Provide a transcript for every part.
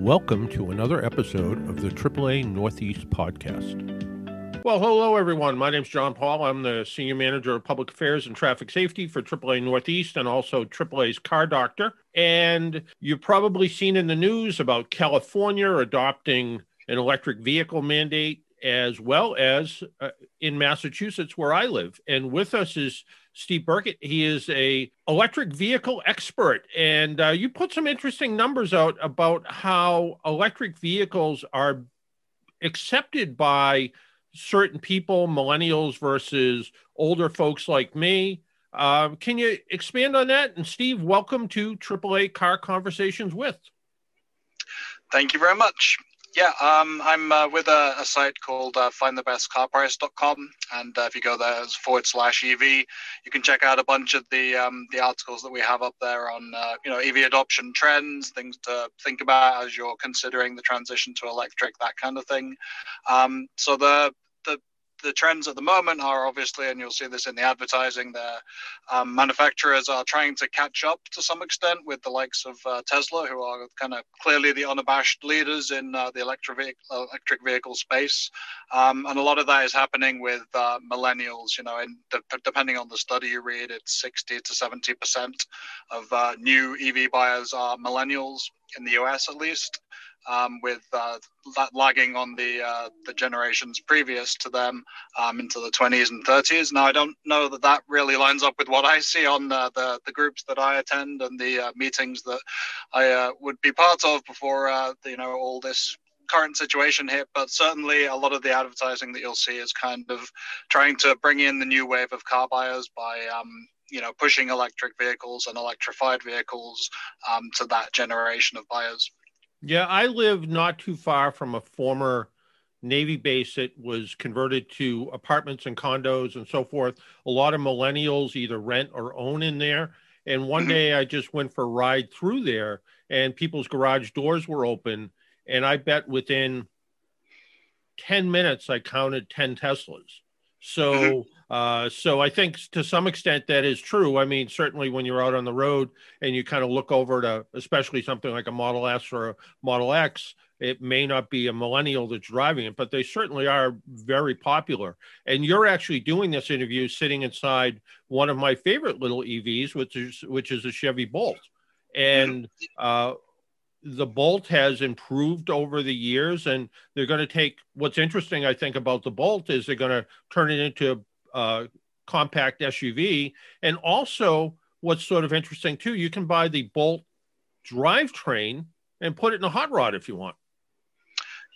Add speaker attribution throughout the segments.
Speaker 1: Welcome to another episode of the AAA Northeast podcast. Well, hello, everyone. My name is John Paul. I'm the Senior Manager of Public Affairs and Traffic Safety for AAA Northeast and also AAA's Car Doctor. And you've probably seen in the news about California adopting an electric vehicle mandate as well as uh, in Massachusetts where I live. And with us is Steve Birkett. He is a electric vehicle expert, and uh, you put some interesting numbers out about how electric vehicles are accepted by certain people, millennials versus older folks like me. Uh, can you expand on that? And Steve, welcome to AAA Car Conversations with.
Speaker 2: Thank you very much. Yeah, um, I'm uh, with a, a, site called uh, findthebestcarprice.com, and uh, if you go there forward slash EV, you can check out a bunch of the um, the articles that we have up there on uh, you know EV adoption trends, things to think about as you're considering the transition to electric, that kind of thing. Um, so the the trends at the moment are obviously, and you'll see this in the advertising, the um, manufacturers are trying to catch up to some extent with the likes of uh, Tesla, who are kind of clearly the unabashed leaders in uh, the electric vehicle, electric vehicle space. Um, and a lot of that is happening with uh, millennials. You know, and de- depending on the study you read, it's 60 to 70 percent of uh, new EV buyers are millennials in the US, at least um, with uh, lagging on the uh, the generations previous to them um, into the 20s and 30s. Now, I don't know that that really lines up with what I see on the the, the groups that I attend and the uh, meetings that I uh, would be part of before uh, you know all this current situation hit, but certainly a lot of the advertising that you'll see is kind of trying to bring in the new wave of car buyers by um, you know pushing electric vehicles and electrified vehicles um, to that generation of buyers.
Speaker 1: Yeah, I live not too far from a former Navy base that was converted to apartments and condos and so forth. A lot of millennials either rent or own in there. And one mm-hmm. day I just went for a ride through there and people's garage doors were open. And I bet within 10 minutes, I counted 10 Teslas. So, mm-hmm. Uh, so I think to some extent that is true. I mean, certainly when you're out on the road and you kind of look over to, especially something like a Model S or a Model X, it may not be a millennial that's driving it, but they certainly are very popular. And you're actually doing this interview sitting inside one of my favorite little EVs, which is which is a Chevy Bolt. And uh, the Bolt has improved over the years, and they're going to take. What's interesting, I think, about the Bolt is they're going to turn it into a compact SUV, and also what's sort of interesting too, you can buy the Bolt drivetrain and put it in a hot rod if you want.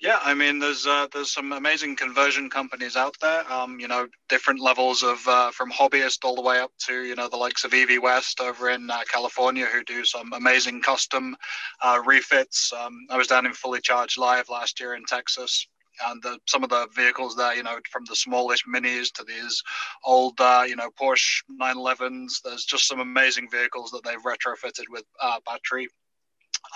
Speaker 2: Yeah, I mean, there's uh, there's some amazing conversion companies out there. Um, you know, different levels of uh, from hobbyist all the way up to you know the likes of EV West over in uh, California, who do some amazing custom uh, refits. Um, I was down in Fully Charged Live last year in Texas, and the, some of the vehicles there, you know, from the smallest minis to these old, uh, you know, Porsche 911s. There's just some amazing vehicles that they've retrofitted with uh, battery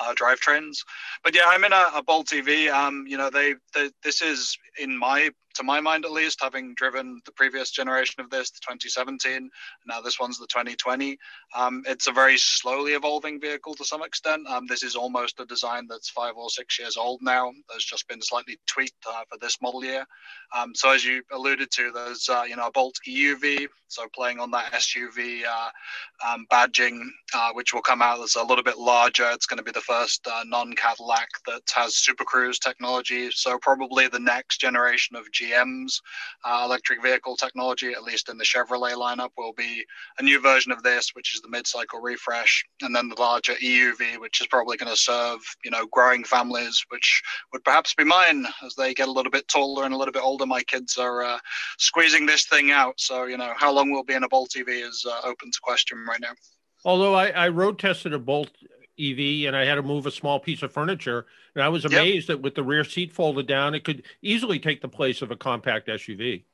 Speaker 2: uh, drivetrains. But yeah, I'm in a, a Bolt EV. Um, you know, they, they this is in my to my mind at least, having driven the previous generation of this, the 2017, now this one's the 2020. Um, it's a very slowly evolving vehicle to some extent. Um, this is almost a design that's five or six years old now. There's just been slightly tweaked uh, for this model year. Um, so as you alluded to, there's uh, you know a Bolt EUV, so playing on that SUV uh, um, badging, uh, which will come out as a little bit larger. It's going to be the first uh, non-Cadillac that has Super Cruise technology. So probably the next generation of G GM's uh, electric vehicle technology, at least in the Chevrolet lineup, will be a new version of this, which is the mid-cycle refresh, and then the larger EUV, which is probably going to serve you know growing families, which would perhaps be mine as they get a little bit taller and a little bit older. My kids are uh, squeezing this thing out, so you know how long we'll be in a Bolt EV is uh, open to question right now.
Speaker 1: Although I, I road tested a Bolt EV and I had to move a small piece of furniture. And I was amazed yep. that with the rear seat folded down, it could easily take the place of a compact SUV.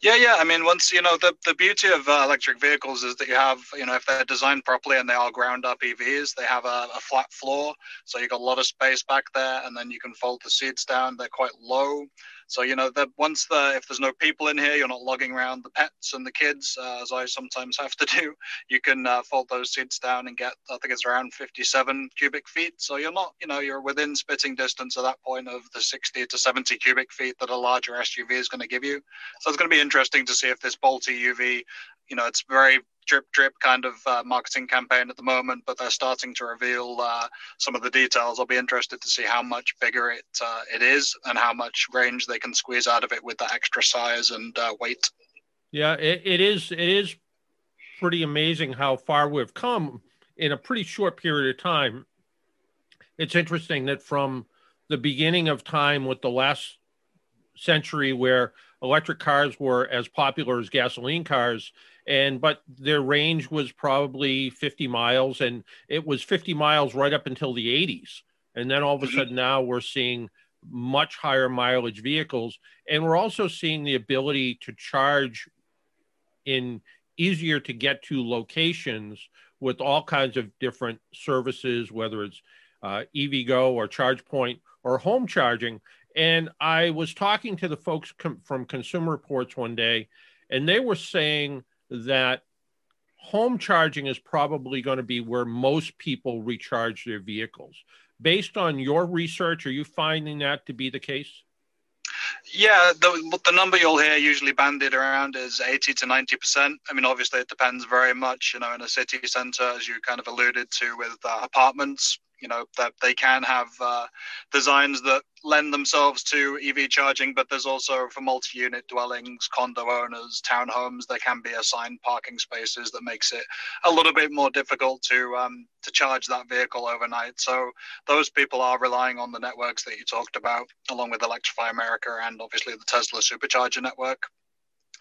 Speaker 2: Yeah, yeah. I mean, once you know the the beauty of uh, electric vehicles is that you have, you know, if they're designed properly and they are ground up EVs, they have a, a flat floor, so you got a lot of space back there, and then you can fold the seats down. They're quite low, so you know that once the if there's no people in here, you're not lugging around the pets and the kids, uh, as I sometimes have to do. You can uh, fold those seats down and get I think it's around 57 cubic feet. So you're not you know you're within spitting distance at that point of the 60 to 70 cubic feet that a larger SUV is going to give you. So it's going to be interesting to see if this Bolt EUV, you know, it's very drip drip kind of uh, marketing campaign at the moment, but they're starting to reveal uh, some of the details. I'll be interested to see how much bigger it uh, it is and how much range they can squeeze out of it with the extra size and uh, weight.
Speaker 1: Yeah, it, it is. It is pretty amazing how far we've come in a pretty short period of time. It's interesting that from the beginning of time with the last century where electric cars were as popular as gasoline cars and but their range was probably 50 miles and it was 50 miles right up until the 80s and then all of a mm-hmm. sudden now we're seeing much higher mileage vehicles. And we're also seeing the ability to charge in easier to get to locations with all kinds of different services whether it's uh, EVgo or ChargePoint or home charging. And i was talking to the folks com- from consumer reports one day and they were saying that home charging is probably going to be where most people recharge their vehicles. Based on your research, are you finding that to be the case?
Speaker 2: Yeah, the, the number you'll hear usually banded around is 80 to 90%. I mean, obviously, it depends very much, you know, in a city center, as you kind of alluded to with uh, apartments, you know that they can have uh, designs that lend themselves to EV charging, but there's also for multi-unit dwellings, condo owners, townhomes, there can be assigned parking spaces that makes it a little bit more difficult to um, to charge that vehicle overnight. So those people are relying on the networks that you talked about, along with Electrify America and obviously the Tesla Supercharger network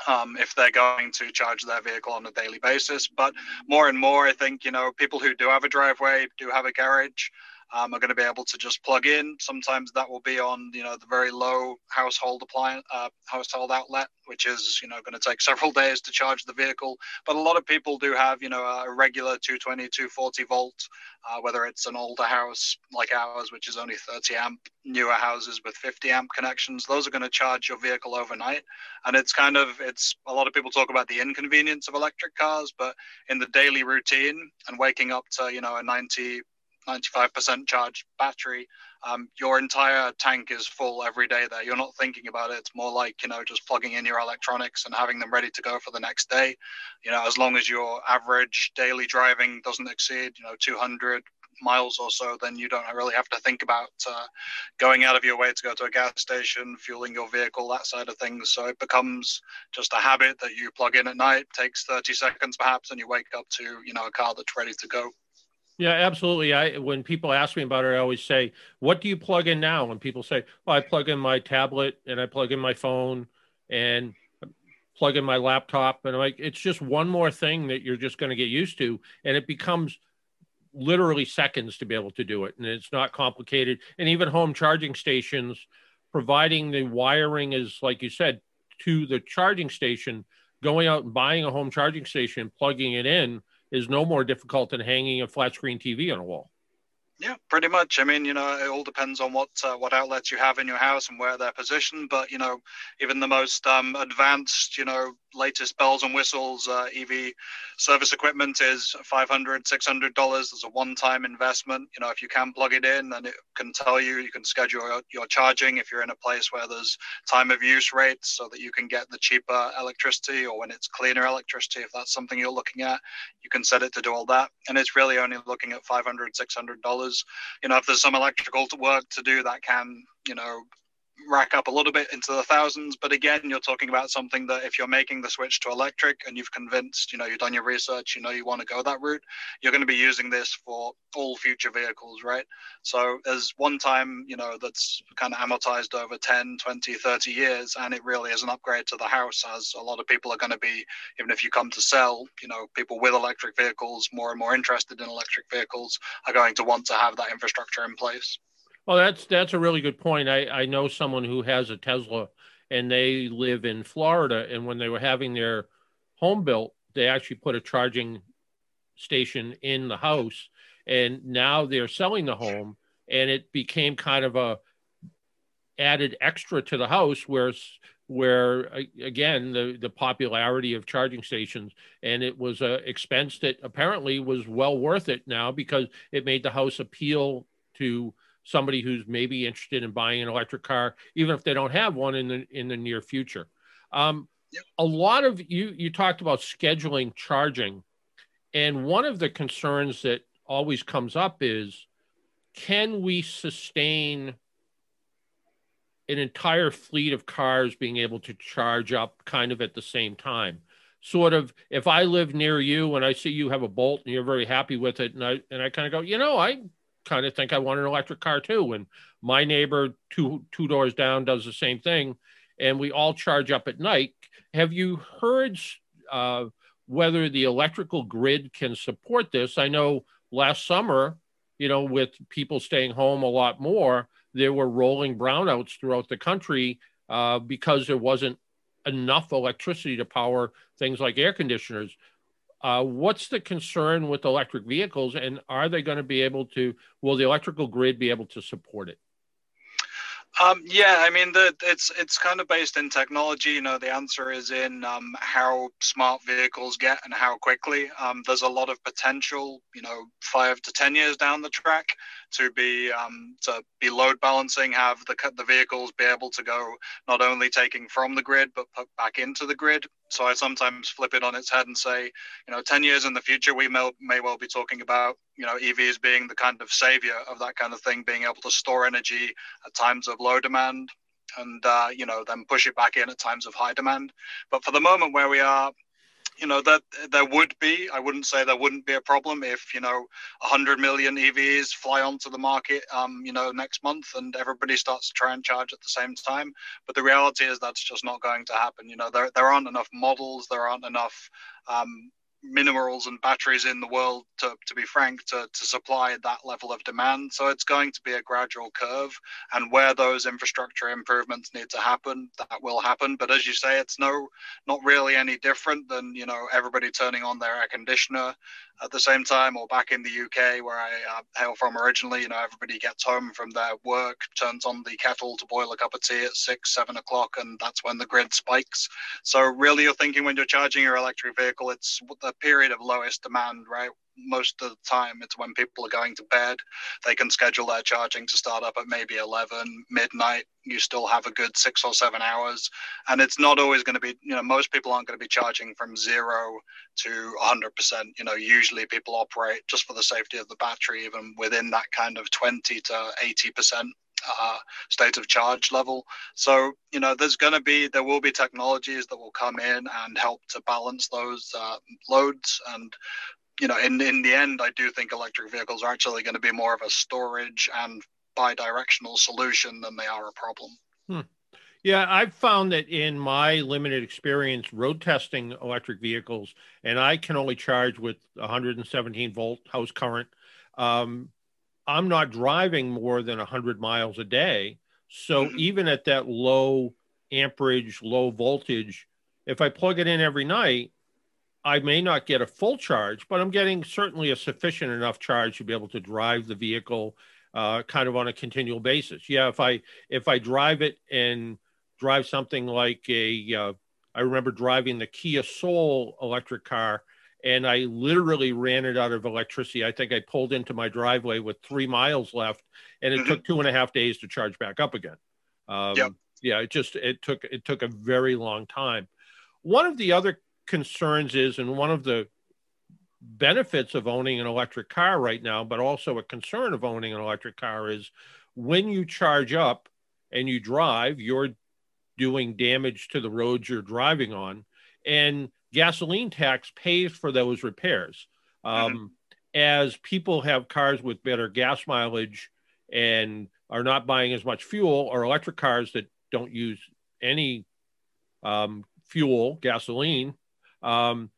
Speaker 2: um, if they're going to charge their vehicle on a daily basis. But more and more, I think, you know, people who do have a driveway, do have a garage, um, are going to be able to just plug in. Sometimes that will be on, you know, the very low household appliance, uh, household outlet, which is, you know, going to take several days to charge the vehicle. But a lot of people do have, you know, a regular 220, 240 volt, uh, whether it's an older house like ours, which is only 30 amp, newer houses with 50 amp connections. Those are going to charge your vehicle overnight. And it's kind of, it's a lot of people talk about the inconvenience of electric cars, but in the daily routine and waking up to, you know, a 90 95% charged battery, um, your entire tank is full every day there. You're not thinking about it. It's more like, you know, just plugging in your electronics and having them ready to go for the next day. You know, as long as your average daily driving doesn't exceed, you know, 200 miles or so, then you don't really have to think about uh, going out of your way to go to a gas station, fueling your vehicle, that side of things. So it becomes just a habit that you plug in at night, takes 30 seconds perhaps, and you wake up to, you know, a car that's ready to go.
Speaker 1: Yeah, absolutely. I when people ask me about it, I always say, "What do you plug in now?" And people say, "Well, I plug in my tablet and I plug in my phone and plug in my laptop." And I'm like, it's just one more thing that you're just going to get used to, and it becomes literally seconds to be able to do it, and it's not complicated. And even home charging stations, providing the wiring is like you said to the charging station, going out and buying a home charging station, plugging it in is no more difficult than hanging a flat screen TV on a wall.
Speaker 2: Yeah, pretty much. I mean, you know, it all depends on what uh, what outlets you have in your house and where they're positioned. But you know, even the most um, advanced, you know, latest bells and whistles uh, EV service equipment is 500 600 dollars as a one-time investment. You know, if you can plug it in, then it can tell you. You can schedule your, your charging if you're in a place where there's time of use rates, so that you can get the cheaper electricity, or when it's cleaner electricity, if that's something you're looking at, you can set it to do all that. And it's really only looking at 500 600 dollars you know, if there's some electrical work to do, that can, you know, rack up a little bit into the thousands. But again, you're talking about something that if you're making the switch to electric and you've convinced, you know, you've done your research, you know, you want to go that route, you're going to be using this for all future vehicles, right? So there's one time, you know, that's kind of amortized over 10, 20, 30 years, and it really is an upgrade to the house as a lot of people are going to be, even if you come to sell, you know, people with electric vehicles, more and more interested in electric vehicles, are going to want to have that infrastructure in place.
Speaker 1: Well, that's that's a really good point. I, I know someone who has a Tesla, and they live in Florida. And when they were having their home built, they actually put a charging station in the house. And now they're selling the home, and it became kind of a added extra to the house where where again the the popularity of charging stations and it was uh, a expense that apparently was well worth it now because it made the house appeal to somebody who's maybe interested in buying an electric car even if they don't have one in the in the near future um, yep. a lot of you you talked about scheduling charging and one of the concerns that always comes up is can we sustain an entire fleet of cars being able to charge up kind of at the same time. Sort of, if I live near you and I see you have a Bolt and you're very happy with it, and I and I kind of go, you know, I kind of think I want an electric car too. And my neighbor two two doors down does the same thing, and we all charge up at night. Have you heard uh, whether the electrical grid can support this? I know last summer, you know, with people staying home a lot more, there were rolling brownouts throughout the country uh, because there wasn't enough electricity to power things like air conditioners. Uh, what's the concern with electric vehicles, and are they going to be able to? Will the electrical grid be able to support it?
Speaker 2: Um, yeah, I mean, the, it's it's kind of based in technology. You know, the answer is in um, how smart vehicles get and how quickly. Um, there's a lot of potential. You know, five to ten years down the track, to be um, to be load balancing, have the the vehicles be able to go not only taking from the grid but put back into the grid. So I sometimes flip it on its head and say, you know, ten years in the future, we may may well be talking about you know EVs being the kind of savior of that kind of thing, being able to store energy at times of low demand and uh, you know then push it back in at times of high demand. But for the moment where we are, you know that there would be i wouldn't say there wouldn't be a problem if you know 100 million evs fly onto the market um, you know next month and everybody starts to try and charge at the same time. But the reality is that's just not going to happen. You know there, there aren't enough models there aren't enough um, minerals and batteries in the world, to, to be frank, to, to supply that level of demand. So it's going to be a gradual curve. And where those infrastructure improvements need to happen, that will happen. But as you say, it's no not really any different than you know everybody turning on their air conditioner at the same time, or back in the UK where I uh, hail from originally, you know everybody gets home from their work, turns on the kettle to boil a cup of tea at six, seven o'clock, and that's when the grid spikes. So really, you're thinking when you're charging your electric vehicle, it's the period of lowest demand, right? Most of the time, it's when people are going to bed. They can schedule their charging to start up at maybe 11, midnight. You still have a good six or seven hours. And it's not always going to be, you know, most people aren't going to be charging from zero to 100%. You know, usually people operate just for the safety of the battery, even within that kind of 20 to 80% uh, state of charge level. So, you know, there's going to be, there will be technologies that will come in and help to balance those uh, loads. And, you know, in, in the end, I do think electric vehicles are actually going to be more of a storage and bi-directional solution than they are a problem.
Speaker 1: Hmm. Yeah, I've found that in my limited experience road testing electric vehicles, and I can only charge with 117 volt house current. Um, I'm not driving more than 100 miles a day. So mm-hmm. even at that low amperage, low voltage, if I plug it in every night, I may not get a full charge, but I'm getting certainly a sufficient enough charge to be able to drive the vehicle uh, kind of on a continual basis. Yeah, if I if I drive it and drive something like a, uh, I remember driving the Kia Soul electric car and I literally ran it out of electricity. I think I pulled into my driveway with three miles left, and it mm-hmm. took two and a half days to charge back up again. Um, yep. Yeah, it just it took it took a very long time. One of the other concerns is, and one of the benefits of owning an electric car right now, but also a concern of owning an electric car is when you charge up and you drive, you're doing damage to the roads you're driving on, and gasoline tax pays for those repairs. Um, mm-hmm. As people have cars with better gas mileage and are not buying as much fuel, or electric cars that don't use any um, fuel, gasoline, um,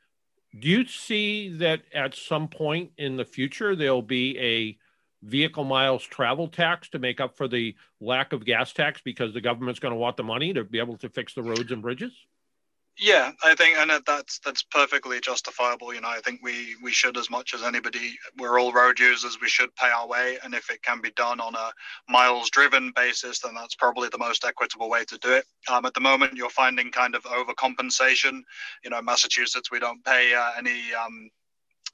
Speaker 1: do you see that at some point in the future there'll be a vehicle miles travel tax to make up for the lack of gas tax because the government's going to want the money to be able to fix the roads and bridges?
Speaker 2: Yeah, I think, and that's that's perfectly justifiable. You know, I think we we should, as much as anybody, we're all road users. We should pay our way, and if it can be done on a miles driven basis, then that's probably the most equitable way to do it. Um, at the moment, you're finding kind of overcompensation. You know, Massachusetts, we don't pay uh, any um,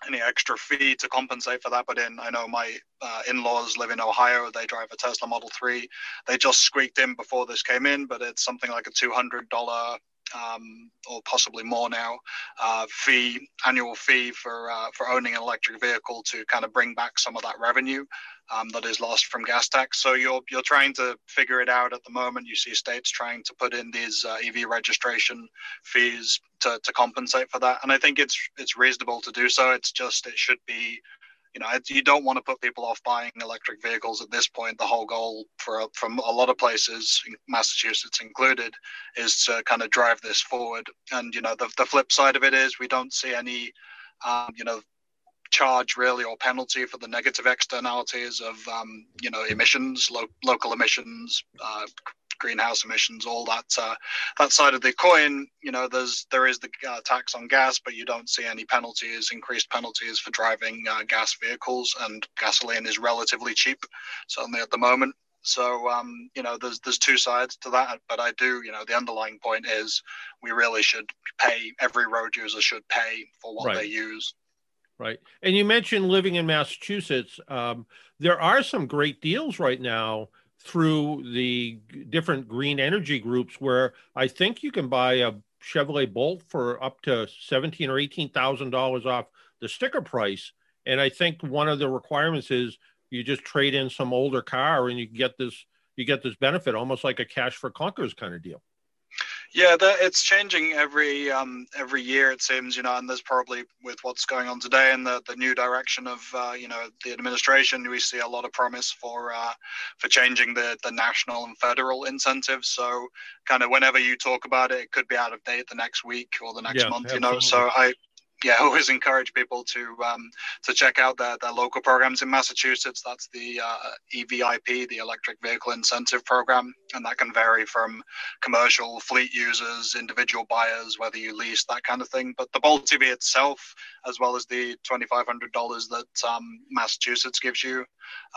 Speaker 2: any extra fee to compensate for that. But in I know my uh, in-laws live in Ohio. They drive a Tesla Model Three. They just squeaked in before this came in, but it's something like a two hundred dollar um, or possibly more now, uh, fee annual fee for uh, for owning an electric vehicle to kind of bring back some of that revenue um, that is lost from gas tax. So you're you're trying to figure it out at the moment. You see states trying to put in these uh, EV registration fees to, to compensate for that, and I think it's it's reasonable to do so. It's just it should be you know, you don't want to put people off buying electric vehicles at this point. The whole goal for from a lot of places, Massachusetts included, is to kind of drive this forward. And you know, the the flip side of it is we don't see any, um, you know, charge really or penalty for the negative externalities of um, you know emissions, lo- local emissions, uh, greenhouse emissions, all that uh, that side of the coin. You know, there's there is the uh, tax on gas, but you don't see any penalties, increased penalties for driving uh, gas vehicles, and gasoline is relatively cheap, certainly at the moment. So um, you know, there's there's two sides to that, but I do, you know, the underlying point is we really should pay. Every road user should pay for what right. they use.
Speaker 1: Right, and you mentioned living in Massachusetts. Um, there are some great deals right now through the different green energy groups where I think you can buy a Chevrolet Bolt for up to seventeen or eighteen thousand dollars off the sticker price. And I think one of the requirements is you just trade in some older car and you get this you get this benefit almost like a cash for clunkers kind of deal.
Speaker 2: Yeah, that, it's changing every um, every year it seems, you know, and there's probably with what's going on today and the, the new direction of uh, you know the administration, we see a lot of promise for uh, for changing the the national and federal incentives. So kind of whenever you talk about it, it could be out of date the next week or the next yeah, month, absolutely. you know. So I yeah, I always encourage people to um, to check out their, their local programs in Massachusetts. That's the uh, EVIP, the Electric Vehicle Incentive Program, and that can vary from commercial fleet users, individual buyers, whether you lease that kind of thing. But the Bolt EV itself, as well as the twenty five hundred dollars that um, Massachusetts gives you,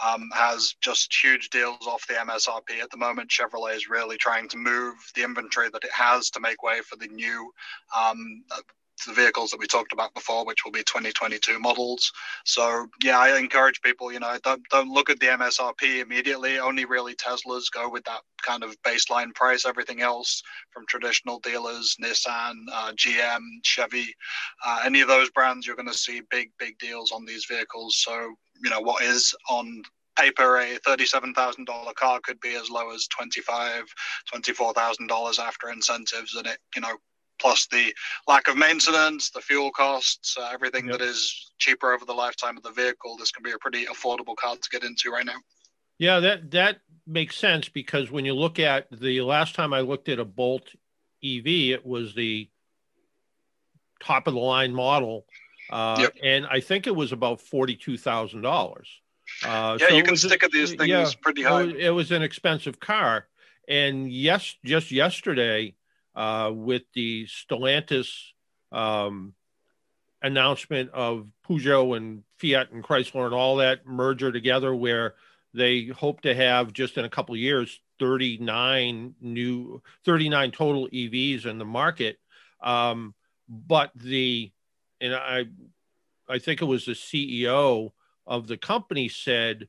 Speaker 2: um, has just huge deals off the MSRP at the moment. Chevrolet is really trying to move the inventory that it has to make way for the new um, the vehicles that we talked about before, which will be 2022 models. So yeah, I encourage people, you know, don't don't look at the MSRP immediately. Only really Teslas go with that kind of baseline price. Everything else from traditional dealers, Nissan, uh, GM, Chevy, uh, any of those brands, you're going to see big big deals on these vehicles. So you know what is on paper a $37,000 car could be as low as $25, $24,000 after incentives and it, you know, plus the lack of maintenance, the fuel costs, uh, everything yep. that is cheaper over the lifetime of the vehicle. This can be a pretty affordable car to get into right now.
Speaker 1: Yeah, that that makes sense because when you look at the last time I looked at a Bolt EV, it was the top of the line model, uh, yep. and I think it was about forty two thousand dollars.
Speaker 2: Uh, yeah, so you can stick at these things yeah, pretty high.
Speaker 1: It was an expensive car, and yes, just yesterday uh, with the Stellantis um, announcement of Peugeot and Fiat and Chrysler and all that merger together, where they hope to have just in a couple years 39 new 39 total EVs in the market. Um, but the and I I think it was the CEO of the company said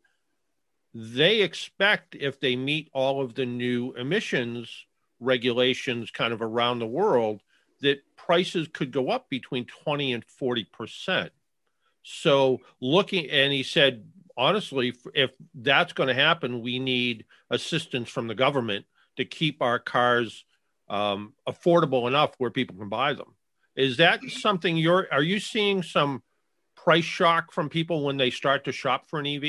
Speaker 1: they expect if they meet all of the new emissions regulations kind of around the world that prices could go up between 20 and 40 percent. So looking and he said honestly if that's going to happen we need assistance from the government to keep our cars um, affordable enough where people can buy them. Is that something you're are you seeing some price shock from people when they start to shop for an ev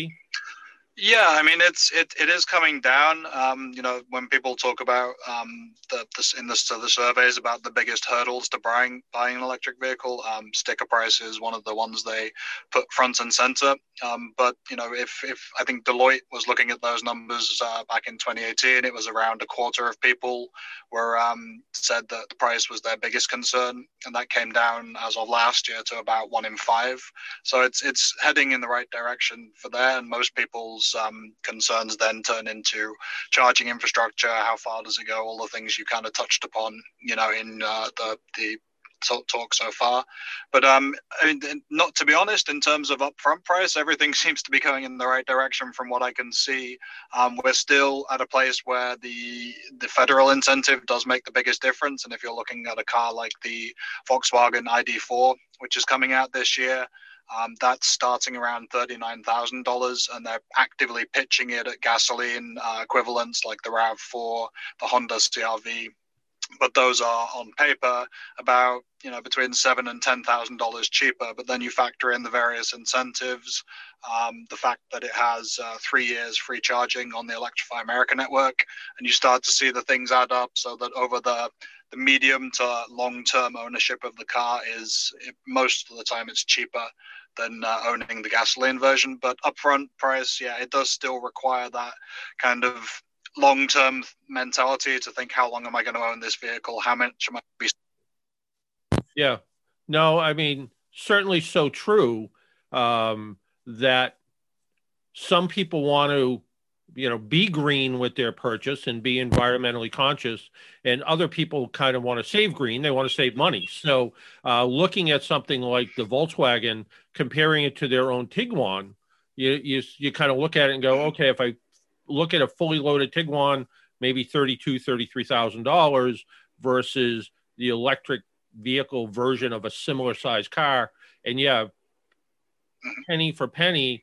Speaker 2: Yeah, I mean it's it, it is coming down. Um, you know, when people talk about um, the, the in the, so the surveys about the biggest hurdles to buying buying an electric vehicle, um, sticker price is one of the ones they put front and center. Um, but you know, if if I think Deloitte was looking at those numbers uh, back in 2018, it was around a quarter of people were um, said that the price was their biggest concern, and that came down as of last year to about one in five. So it's it's heading in the right direction for there, and most people's um, concerns then turn into charging infrastructure. How far does it go? All the things you kind of touched upon, you know, in uh, the the talk so far. But um, I mean, not to be honest, in terms of upfront price, everything seems to be going in the right direction from what I can see. Um, we're still at a place where the the federal incentive does make the biggest difference. And if you're looking at a car like the Volkswagen ID4, which is coming out this year, um, that's starting around $39,000, and they're actively pitching it at gasoline uh, equivalents like the RAV4, the Honda CRV. But those are on paper about you know between seven and ten thousand dollars cheaper. But then you factor in the various incentives, um, the fact that it has uh, three years free charging on the Electrify America network, and you start to see the things add up. So that over the the medium to long term ownership of the car is it, most of the time it's cheaper than uh, owning the gasoline version. But upfront price, yeah, it does still require that kind of long term mentality to think how long am I going to own this vehicle? How much am I be?
Speaker 1: Yeah, no, I mean certainly so true um, that some people want to you know be green with their purchase and be environmentally conscious and other people kind of want to save green they want to save money so uh, looking at something like the volkswagen comparing it to their own tiguan you, you you kind of look at it and go okay if i look at a fully loaded tiguan maybe 32 33000 dollars versus the electric vehicle version of a similar size car and yeah penny for penny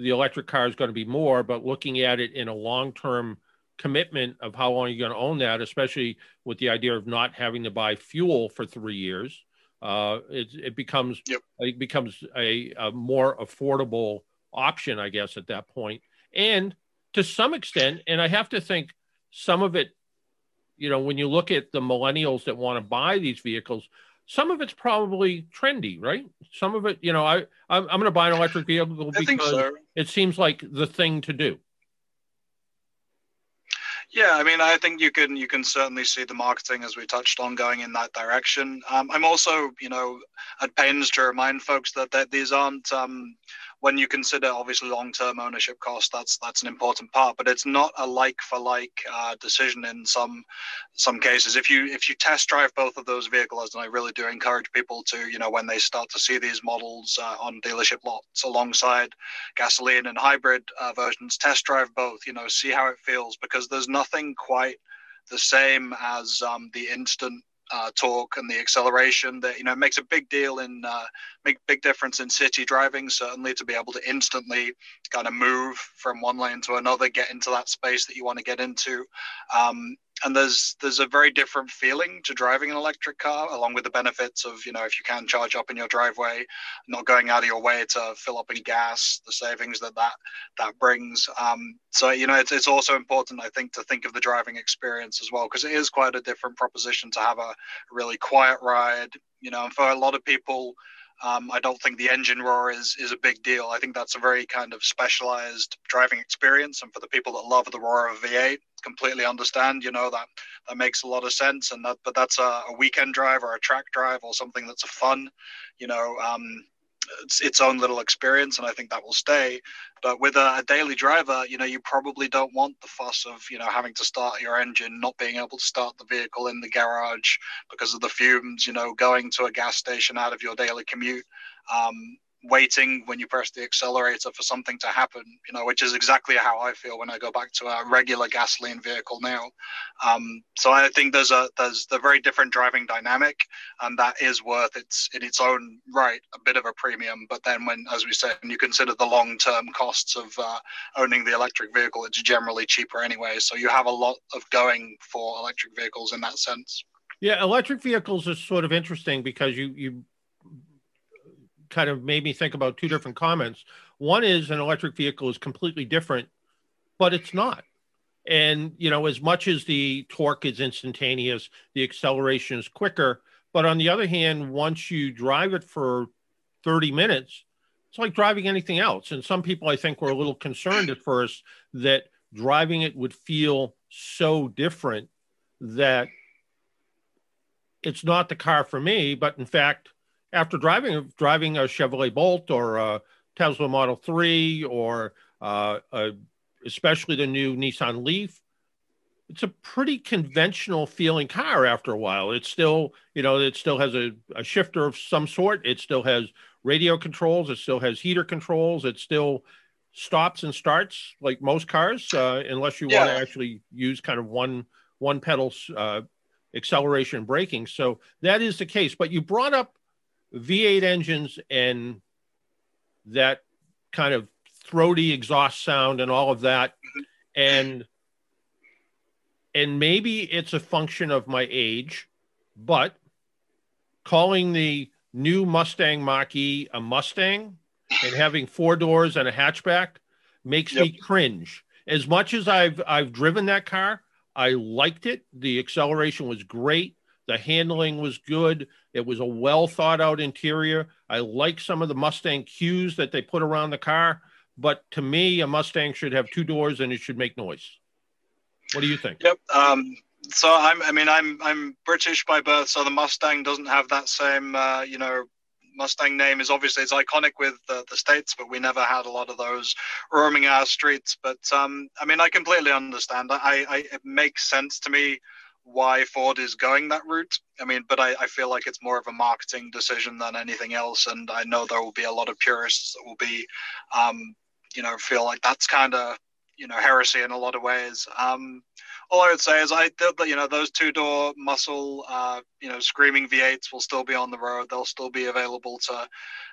Speaker 1: the electric car is going to be more, but looking at it in a long term commitment of how long you're going to own that, especially with the idea of not having to buy fuel for three years, uh, it, it becomes yep. it becomes a, a more affordable option, I guess, at that point. And to some extent, and I have to think some of it, you know, when you look at the millennials that want to buy these vehicles, some of it's probably trendy, right? Some of it, you know, I I'm, I'm going to buy an electric vehicle because so. it seems like the thing to do.
Speaker 2: Yeah, I mean, I think you can you can certainly see the marketing as we touched on going in that direction. Um, I'm also, you know, at pains to remind folks that, that these aren't um, when you consider obviously long-term ownership cost, that's that's an important part. But it's not a like-for-like uh, decision in some some cases. If you if you test drive both of those vehicles, and I really do encourage people to, you know, when they start to see these models uh, on dealership lots alongside gasoline and hybrid uh, versions, test drive both. You know, see how it feels because there's nothing quite the same as um, the instant uh, torque and the acceleration that you know makes a big deal in uh, make big difference in city driving certainly to be able to instantly kind of move from one lane to another get into that space that you want to get into. Um, and there's there's a very different feeling to driving an electric car along with the benefits of you know if you can charge up in your driveway not going out of your way to fill up in gas the savings that that that brings. Um, so you know it's, it's also important i think to think of the driving experience as well because it is quite a different proposition to have a really quiet ride you know and for a lot of people um, I don't think the engine roar is is a big deal. I think that's a very kind of specialized driving experience, and for the people that love the roar of V8, completely understand. You know that that makes a lot of sense, and that but that's a, a weekend drive or a track drive or something that's a fun, you know, um, it's its own little experience, and I think that will stay. But with a, a, daily driver, you know, you probably don't want the fuss of you know having to start your engine, not being able to start the vehicle in the garage because of the fumes, you know, going to a gas station out of your daily commute. Um, waiting when you press the accelerator for something to happen, you know, which is exactly how I feel when I go back to a regular gasoline vehicle now. Um, so I think there's a there's a very different driving dynamic, and that is worth its in its own right a bit of a premium. But then when, as we said, when you consider the long term costs of uh, owning the electric vehicle, it's generally cheaper anyway. So you have a lot of going for electric vehicles in that sense.
Speaker 1: Yeah, electric vehicles is sort of interesting because you you kind of made me think about two different comments. One is an electric vehicle is completely different, but it's not. And you know, as much as the torque is instantaneous, the acceleration is quicker. But on the other hand, once you drive it for 30 minutes, it's like driving anything else. And some people, I think, were a little concerned at first that driving it would feel so different that it's not the car for me. But in fact, after driving driving a Chevrolet Bolt or a Tesla Model 3 or uh, a, especially the new Nissan Leaf, it's a pretty conventional feeling car after a while. It still, you know, it still has a, a shifter of some sort. It still has radio controls. It still has heater controls. It still stops and starts like most cars, uh, unless you yeah. want to actually use kind of one one pedal uh, acceleration and braking. So that is the case. But you brought up V8 engines and that kind of throaty exhaust sound and all of that, and and maybe it's a function of my age, but calling the new Mustang Mach-E a Mustang and having four doors and a hatchback makes yep. me cringe. As much as I've I've driven that car, I liked it. The acceleration was great. The handling was good. It was a well thought out interior. I like some of the Mustang cues that they put around the car, but to me, a Mustang should have two doors and it should make noise. What do you think?
Speaker 2: Yep. Um, so I'm, I mean, I'm, I'm British by birth, so the Mustang doesn't have that same, uh, you know, Mustang name is obviously it's iconic with the, the states, but we never had a lot of those roaming our streets. But um, I mean, I completely understand. I, I it makes sense to me why Ford is going that route. I mean, but I, I feel like it's more of a marketing decision than anything else. And I know there will be a lot of purists that will be, um, you know, feel like that's kind of you know heresy in a lot of ways. Um, all I would say is I you know those two door muscle uh, you know screaming V8s will still be on the road. They'll still be available to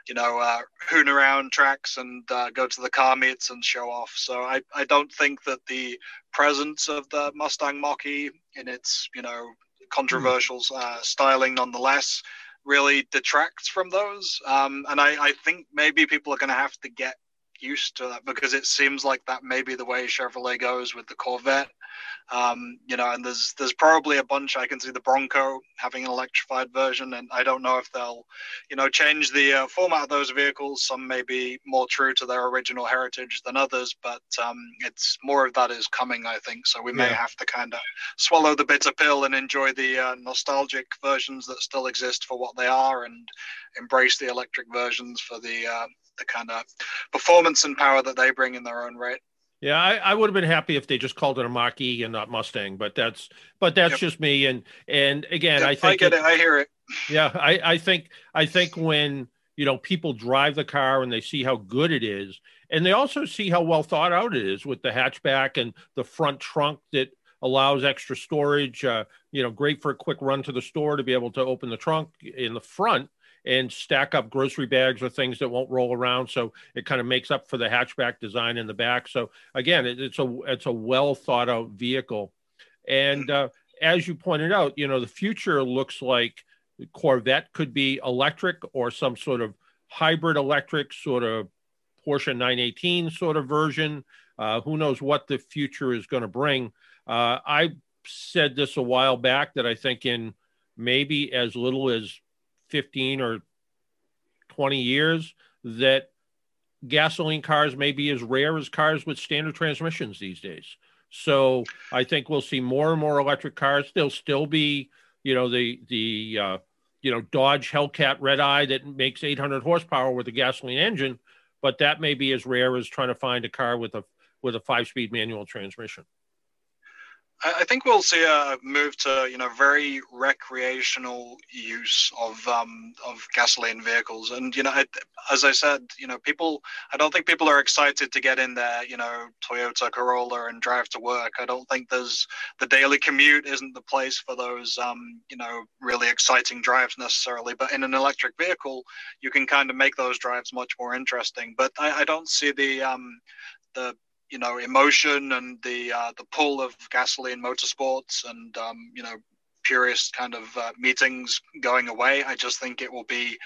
Speaker 2: you know uh, hoon around tracks and uh, go to the car meets and show off. So I I don't think that the presence of the Mustang Mach-E in its you know controversial uh, styling nonetheless really detracts from those. Um, and I, I think maybe people are going to have to get used to that because it seems like that may be the way Chevrolet goes with the Corvette. Um, you know, and there's there's probably a bunch. I can see the Bronco having an electrified version, and I don't know if they'll, you know, change the uh, format of those vehicles. Some may be more true to their original heritage than others, but um, it's more of that is coming, I think. So we may yeah. have to kind of swallow the bitter pill and enjoy the uh, nostalgic versions that still exist for what they are, and embrace the electric versions for the uh, the kind of performance and power that they bring in their own right.
Speaker 1: Yeah, I, I would have been happy if they just called it a Mach E and not Mustang, but that's but that's yep. just me. And and again, yep, I think
Speaker 2: I get it, it. I hear it.
Speaker 1: Yeah, I I think I think when you know people drive the car and they see how good it is, and they also see how well thought out it is with the hatchback and the front trunk that allows extra storage. Uh, you know, great for a quick run to the store to be able to open the trunk in the front and stack up grocery bags or things that won't roll around. So it kind of makes up for the hatchback design in the back. So again, it, it's a it's a well thought out vehicle, and uh, as you pointed out, you know the future looks like Corvette could be electric or some sort of hybrid electric sort of Porsche 918 sort of version. Uh, who knows what the future is going to bring? Uh, I said this a while back that I think in maybe as little as 15 or 20 years that gasoline cars may be as rare as cars with standard transmissions these days. So I think we'll see more and more electric cars. There'll still be, you know, the the uh, you know Dodge Hellcat Red Eye that makes 800 horsepower with a gasoline engine, but that may be as rare as trying to find a car with a with a five speed manual transmission.
Speaker 2: I think we'll see a move to you know very recreational use of um, of gasoline vehicles, and you know as I said, you know people. I don't think people are excited to get in there, you know, Toyota Corolla and drive to work. I don't think there's the daily commute isn't the place for those um, you know really exciting drives necessarily. But in an electric vehicle, you can kind of make those drives much more interesting. But I, I don't see the um, the you know emotion and the uh, the pull of gasoline motorsports and um, you know purist kind of uh, meetings going away. I just think it will be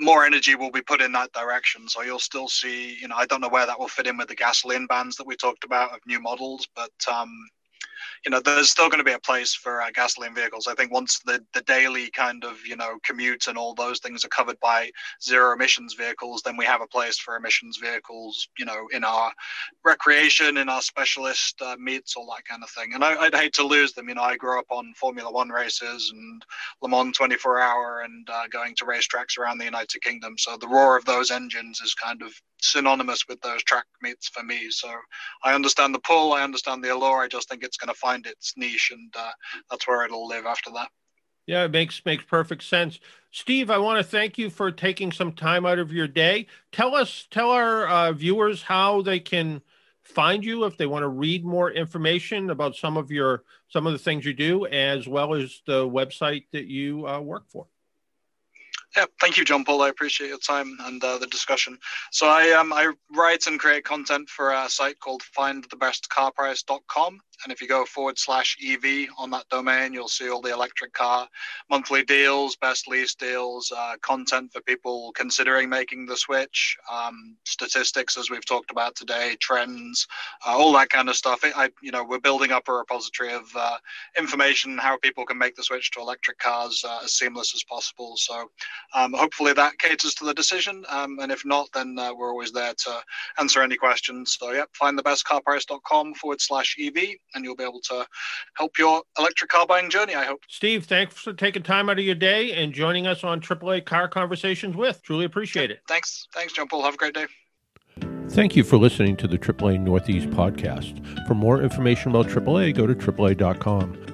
Speaker 2: more energy will be put in that direction. So you'll still see, you know, I don't know where that will fit in with the gasoline bans that we talked about of new models, but um, you know, there's still going to be a place for uh, gasoline vehicles. I think once the, the daily kind of, you know, commute and all those things are covered by zero emissions vehicles, then we have a place for emissions vehicles, you know, in our recreation, in our specialist uh, meets, all that kind of thing. And I, would hate to lose them. You know, I grew up on Formula One races and Le Mans 24 hour and uh, going to racetracks around the United Kingdom. So the roar of those engines is kind of synonymous with those track meets for me. So I understand the pull, I understand the allure. I just think it's going to find its niche, and uh, that's where it'll live after that.
Speaker 1: Yeah, it makes makes perfect sense. Steve, I want to thank you for taking some time out of your day. Tell us, tell our uh, viewers how they can find you if they want to read more information about some of your some of the things you do, as well as the website that you uh, work for.
Speaker 2: Yeah, thank you, John Paul. I appreciate your time and uh, the discussion. So I um I write and create content for a site called FindTheBestCarPrice.com. And if you go forward slash EV on that domain, you'll see all the electric car monthly deals, best lease deals, uh, content for people considering making the switch, um, statistics as we've talked about today, trends, uh, all that kind of stuff. I, you know, we're building up a repository of uh, information how people can make the switch to electric cars uh, as seamless as possible. So um, hopefully that caters to the decision. Um, and if not, then uh, we're always there to answer any questions. So yeah, findthebestcarprice.com forward slash EV and you'll be able to help your electric car buying journey, I hope.
Speaker 1: Steve, thanks for taking time out of your day and joining us on AAA Car Conversations with. Truly appreciate it.
Speaker 2: Thanks. Thanks, John Paul. Have a great day.
Speaker 1: Thank you for listening to the AAA Northeast podcast. For more information about AAA, go to AAA.com.